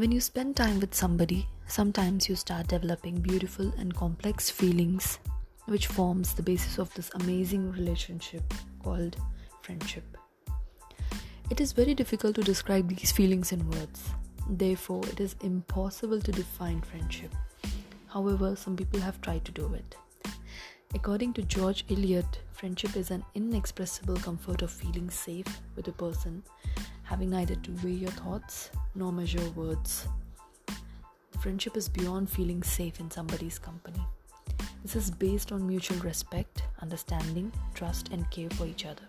When you spend time with somebody, sometimes you start developing beautiful and complex feelings, which forms the basis of this amazing relationship called friendship. It is very difficult to describe these feelings in words. Therefore, it is impossible to define friendship. However, some people have tried to do it. According to George Eliot, friendship is an inexpressible comfort of feeling safe with a person, having neither to weigh your thoughts nor measure words. Friendship is beyond feeling safe in somebody's company. This is based on mutual respect, understanding, trust, and care for each other.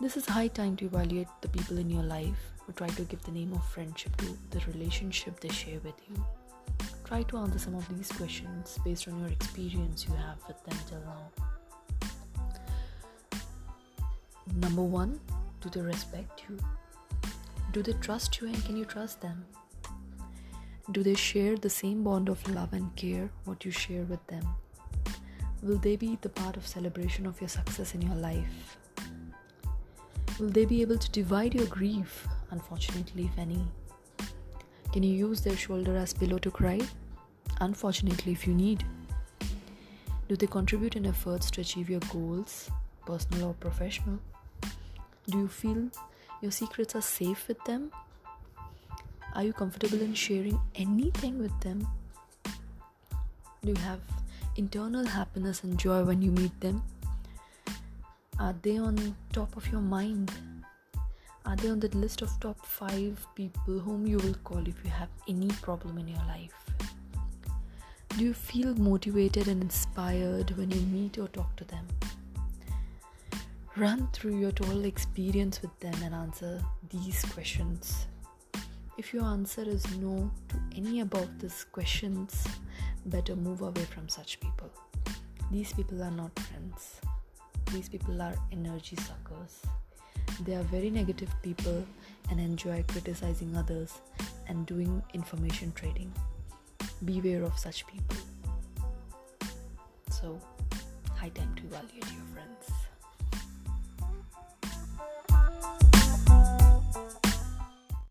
This is high time to evaluate the people in your life who try to give the name of friendship to the relationship they share with you. Try to answer some of these questions based on your experience you have with them till now. Number one, do they respect you? Do they trust you and can you trust them? Do they share the same bond of love and care what you share with them? Will they be the part of celebration of your success in your life? Will they be able to divide your grief, unfortunately, if any? Can you use their shoulder as pillow to cry? Unfortunately, if you need. Do they contribute in efforts to achieve your goals, personal or professional? Do you feel your secrets are safe with them? Are you comfortable in sharing anything with them? Do you have internal happiness and joy when you meet them? Are they on top of your mind? Are they on the list of top five people whom you will call if you have any problem in your life? Do you feel motivated and inspired when you meet or talk to them? Run through your total experience with them and answer these questions. If your answer is no to any above these questions, better move away from such people. These people are not friends. These people are energy suckers. They are very negative people and enjoy criticizing others and doing information trading. Beware of such people. So, high time to evaluate your friends.